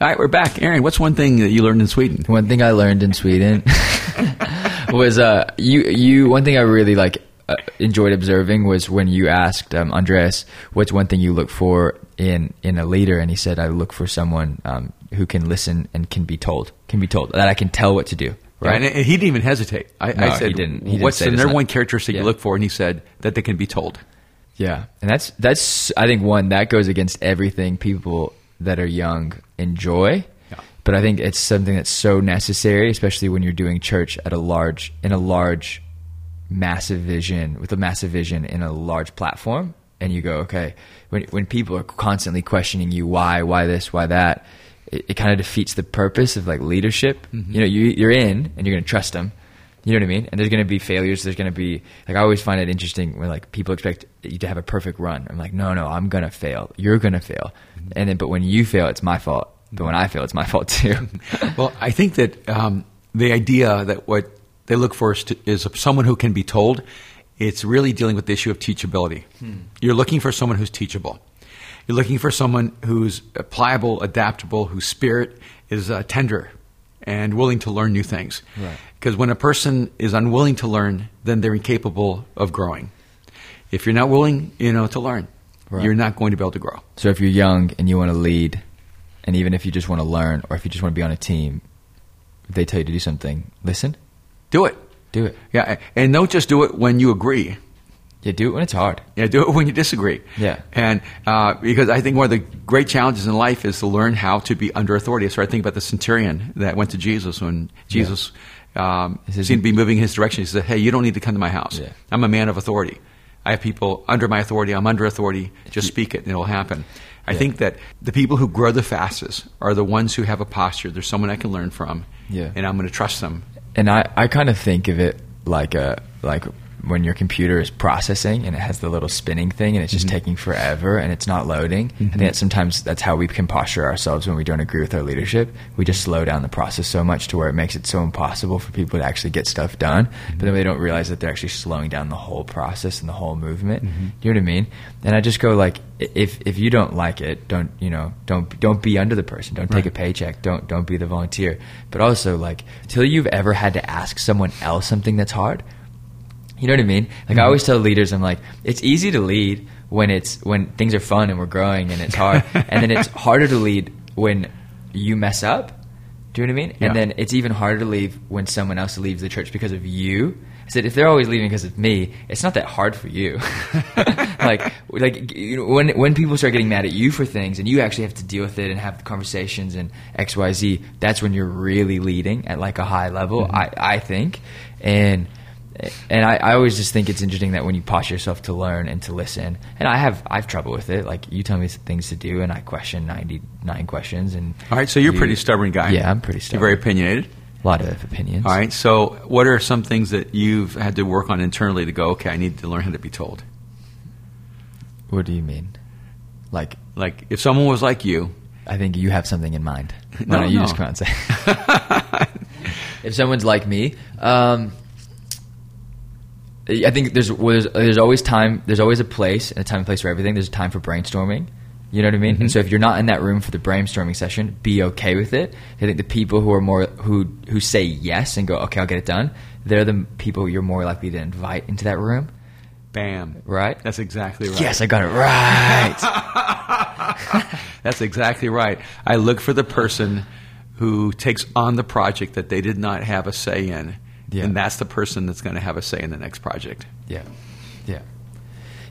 All right, we're back. Aaron, what's one thing that you learned in Sweden? One thing I learned in Sweden was uh, you you. One thing I really like uh, enjoyed observing was when you asked um, Andreas, "What's one thing you look for in in a leader?" And he said, "I look for someone um, who can listen and can be told, can be told that I can tell what to do." Right, and he didn't even hesitate. I, No, I said, he didn't- he didn't "What's the number not- one characteristic Yeah. you look for?" And he said that they can be told. Yeah, and that's that's I think one that goes against everything people that are young enjoy. Yeah. But I think it's something that's so necessary, especially when you're doing church at a large in a large, massive vision with a massive vision in a large platform, and you go, okay, when when people are constantly questioning you, why, why this, why that, it, it kind of defeats the purpose of like leadership. Mm-hmm. You know, you you're in and you're going to trust them. You know what I mean? And there's going to be failures. There's going to be like I always find it interesting when like people expect you to have a perfect run. I'm like, no, no, I'm going to fail. You're going to fail. And then, but when you fail, it's my fault. But when I fail, it's my fault too. well, I think that um, the idea that what they look for is, to, is someone who can be told. It's really dealing with the issue of teachability. You're looking for someone who's teachable. You're looking for someone who's pliable, adaptable, whose spirit is uh, tender and willing to learn new things. Right. Because when a person is unwilling to learn, then they're incapable of growing. If you're not willing, you know, to learn, Right. you're not going to be able to grow. so if you're young and you want to lead, and even if you just want to learn, or if you just want to be on a team, if they tell you to do something, listen, Do it. do it. Yeah, and don't just do it when you agree. Yeah, do it when it's hard. Yeah, do it when you disagree. Yeah. And uh, because I think one of the great challenges in life is to learn how to be under authority. So I think about the centurion that went to Jesus when Jesus um, says- seemed to be moving in his direction. He said, Hey, you don't need to come to my house. Yeah. I'm a man of authority. I have people under my authority. I'm under authority. Just speak it and it'll happen. I Yeah. think that the people who grow the fastest are the ones who have a posture. There's someone I can learn from. Yeah. And I'm going to trust them. and I, I kind of think of it like a like when your computer is processing and it has the little spinning thing and it's just mm-hmm. taking forever and it's not loading. I think mm-hmm. that sometimes that's how we can posture ourselves when we don't agree with our leadership. We just slow down the process so much to where it makes it so impossible for people to actually get stuff done. But then mm-hmm. they don't realize that they're actually slowing down the whole process and the whole movement. You know what I mean? And I just go like, if if you don't like it, don't you know? Don't don't be under the person. Don't take a paycheck. Don't don't be the volunteer. But also like, till you've ever had to ask someone else something that's hard. You know what I mean? Like I mm-hmm. always tell leaders, I'm like, it's easy to lead when it's when things are fun and we're growing and it's hard, and then it's harder to lead when you mess up. Do you know what I mean? Yeah. And then it's even harder to leave when someone else leaves the church because of you. I said if they're always leaving because of me, it's not that hard for you. like like you know, when when people start getting mad at you for things and you actually have to deal with it and have the conversations and X Y Z, that's when you're really leading at like a high level. Mm-hmm. I I think and and I, I always just think it's interesting that when you posture yourself to learn and to listen, and I have I have trouble with it. Like you tell me things to do, and I question ninety nine questions. And All right, so you're a you- pretty stubborn guy. Yeah, I'm pretty stubborn. You're very opinionated. a lot of opinions. All right. So, what are some things that you've had to work on internally to go? Okay, I need to learn how to be told. What do you mean? Like Like, if someone was like you, I think you have something in mind. No, Why don't you no. just come out and say? if someone's like me, um, I think there's, there's there's always time. There's always a place and a time and place for everything. There's a time for brainstorming. You know what I mean? And mm-hmm. so if you're not in that room for the brainstorming session, be okay with it. I think the people who are more who who say yes and go, okay, I'll get it done. They're the people you're more likely to invite into that room, bam. right? That's exactly right. Yes, I got it right. That's exactly right. I look for the person who takes on the project that they did not have a say in. Yeah. And that's the person that's going to have a say in the next project. Yeah, yeah,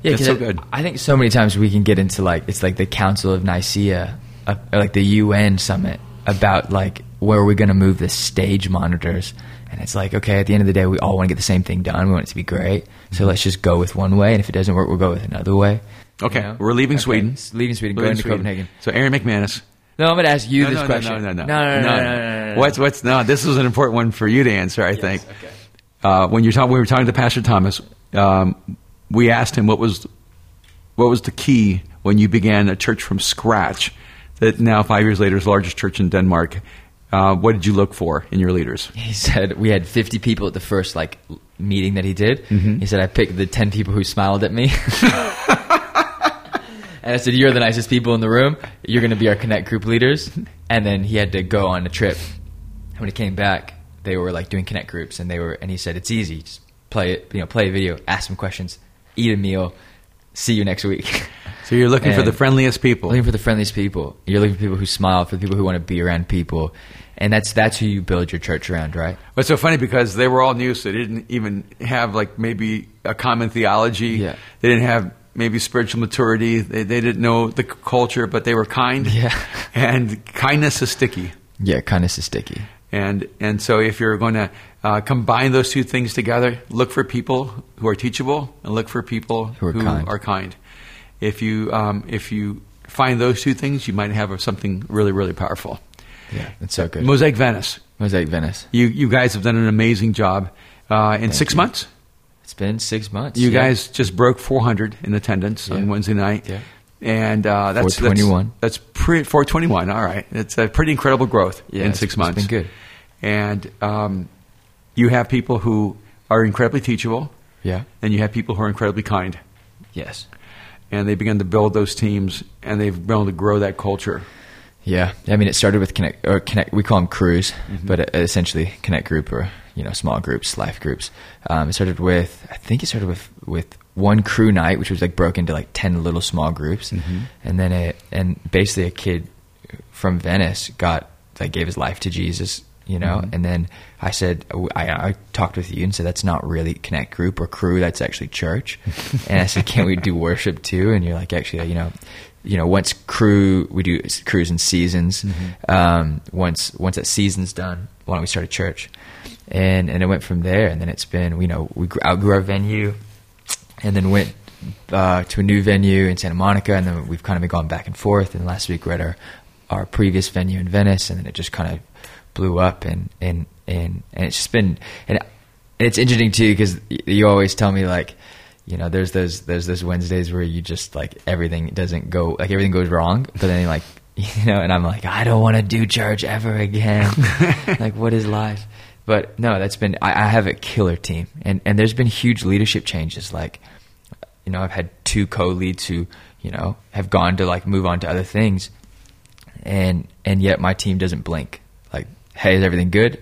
yeah. That's so I- good. I think so many times we can get into like it's like the Council of Nicaea, uh, or like the UN summit about like where are we going to move the stage monitors, and it's like okay, at the end of the day, we all want to get the same thing done. We want it to be great, so let's just go with one way, and if it doesn't work, we'll go with another way. Okay, You know? we're leaving Okay, Sweden. Leaving Sweden, We're going in to Sweden. Copenhagen. So, Aaron McManus. No, I'm going to ask you no, this no, question. No, no, no, no, no, no, no, no. What's what's no? This is an important one for you to answer. I yes, think. Okay. Uh, when you're talking, we were talking to Pastor Thomas. Um, we asked him what was what was the key when you began a church from scratch that now five years later is the largest church in Denmark. Uh, what did you look for in your leaders? He said we had 50 people at the first like meeting that he did. Mm-hmm. He said I picked the 10 people who smiled at me. and I said, "You're the nicest people in the room. You're going to be our connect group leaders." And then he had to go on a trip. And when he came back, they were like doing connect groups, and they were, and he said, "It's easy. Just play it. You know, play a video, ask some questions, eat a meal, see you next week." So you're looking for the friendliest people. looking for the friendliest people. You're looking for people who smile, for the people who want to be around people, and that's that's who you build your church around, right? But it's so funny because they were all new, so they didn't even have like maybe a common theology. Yeah. They didn't have maybe spiritual maturity. They, they didn't know the culture, but they were kind. Yeah. And kindness is sticky. Yeah, kindness is sticky. And and so if you're going to uh, combine those two things together, look for people who are teachable and look for people Who are kind. are kind. If you um, if you find those two things, you might have something really really powerful. Yeah, it's so good. Mosaic Venice. Mosaic Venice. You you guys have done an amazing job. Uh, in six you. months, It's been six months. you yeah. guys just broke 400 in attendance Yeah. on Wednesday night. Yeah. And uh, that's 421. That's, that's pre 421. All right, it's a pretty incredible growth Yeah, in it's- six it's months. been good. And um, you have people who are incredibly teachable, Yeah. and you have people who are incredibly kind. Yes. And they begin to build those teams, and they've been able to grow that culture. Yeah. I mean, it started with connect or connect. We call them crews, Mm-hmm. but uh, essentially connect group or you know small groups, life groups. Um, it started with I think it started with with one crew night, which was like broken into like ten little small groups, Mm-hmm. and then it and basically a kid from Venice got like gave his life to Jesus. You know, Mm-hmm. and then I said, I, I talked with you and said, that's not really connect group or crew. That's actually church. and I said, can't we do worship too? And you're like, actually, you know, you know, once crew, we do crews and seasons. Um, once, once that season's done, why don't we start a church? And, and it went from there. And then it's been, you know, we outgrew our venue and then went uh, to a new venue in Santa Monica, and then we've kind of been going back and forth. And last week we're at our our previous venue in Venice, and then it just kind of blew up, and and and and it's just been and it's interesting too because you always tell me like. You know, there's those there's those Wednesdays where you just like everything doesn't go like everything goes wrong, but then like you know, and I'm like I don't want to do church ever again. like what is life? But no, that's been I, I have a killer team, and and there's been huge leadership changes. Like you know, I've had two co-leads who, you know, have gone to like move on to other things, and and yet my team doesn't blink. Hey, is everything good?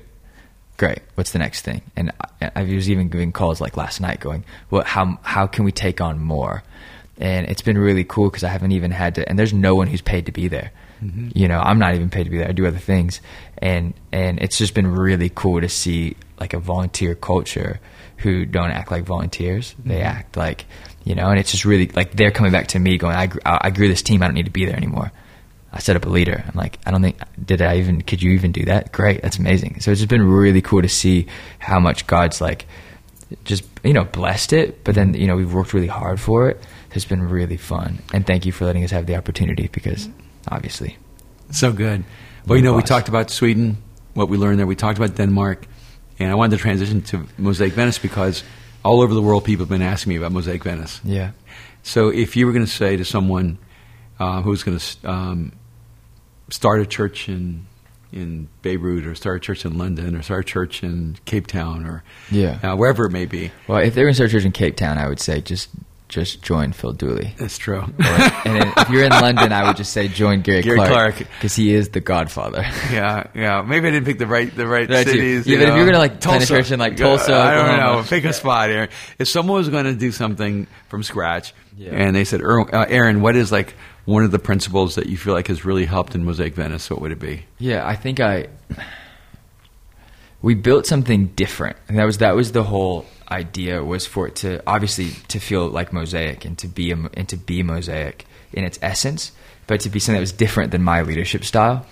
Great. What's the next thing? And I, I was even giving calls like last night, going, well, how how can we take on more? And it's been really cool because I haven't even had to, and there's no one who's paid to be there. Mm-hmm. You know, I'm not even paid to be there. I do other things, and and it's just been really cool to see like a volunteer culture who don't act like volunteers. They mm-hmm. act like you know, and it's just really like they're coming back to me going, I I grew this team. I don't need to be there anymore. I set up a leader. I'm like, I don't think did I even could you even do that? Great, that's amazing. So it's just been really cool to see how much God's like just you know blessed it, but then you know we've worked really hard for it. It's been really fun, and thank you for letting us have the opportunity because obviously, So good. Well, you know, we talked about Sweden, what we learned there. We talked about Denmark, and I wanted to transition to Mosaic Venice because all over the world people have been asking me about Mosaic Venice. yeah, So if you were going to say to someone uh, who's going to um, start a church in in Beirut or start a church in London or start a church in Cape Town or Yeah. uh, wherever it may be, well, if they're going to start a church in Cape Town, I would say just just join Phil Dooley. that's true. Or- and if you're in London, I would just say join Gary, Gary Clarke because he is the Godfather. yeah, yeah. Maybe I didn't pick the right the right Right, cities. Yeah, you but if you're gonna, like, Tulsa. church in, like, Tulsa, I don't Oklahoma. know. Pick a spot here. If someone was going to do something from scratch, Yeah. and they said, "Er- uh, "Aaron, what is like one of the principles that you feel like has really helped in Mosaic Venice? What would it be?" Yeah, I think I we built something different. And that was that was the whole idea was for it to obviously to feel like mosaic and to be a, and to be mosaic in its essence, but to be something that was different than my leadership style.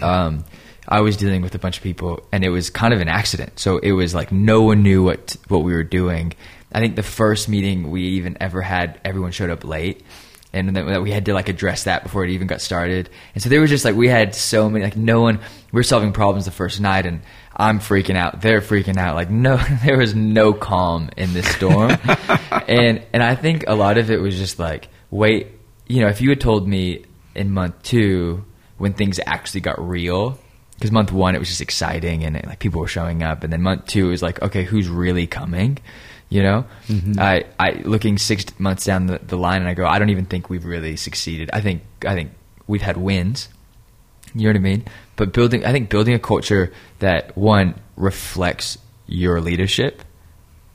Um, I was dealing with a bunch of people, and it was kind of an accident. So it was like no one knew what what we were doing. I think the first meeting we even ever had, everyone showed up late, and then we had to like address that before it even got started. And so there was just like we had so many like no one. we are solving problems the first night, and I'm freaking out. They're freaking out. Like no, there was no calm in this storm, and and I think a lot of it was just like wait, you know, if you had told me in month two when things actually got real because month one it was just exciting and it, like people were showing up and then month two it was like okay who's really coming You know, mm-hmm. I, I looking six months down the, the line, and I go, I don't even think we've really succeeded. I think, I think we've had wins. You know what I mean? But building, I think building a culture that one reflects your leadership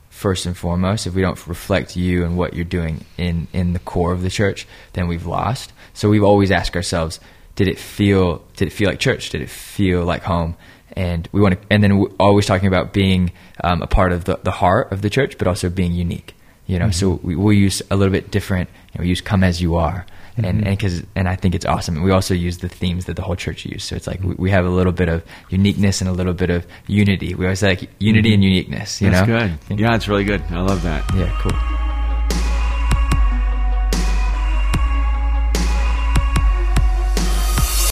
first and foremost. If we don't reflect you and what you're doing in in the core of the church, then we've lost. So we've always asked ourselves, did it feel did it feel like church? Did it feel like home? And we want to, and then we're always talking about being um, a part of the, the heart of the church, but also being unique. You know, so mm-hmm. we, we use a little bit different. You know, we use "come as you are," and mm-hmm. and because and I think it's awesome. And we also use the themes that the whole church used. So it's like we, we have a little bit of uniqueness and a little bit of unity. We always say like unity mm-hmm. and uniqueness. You That's know, good. Yeah, it's really good. I love that. Yeah, cool.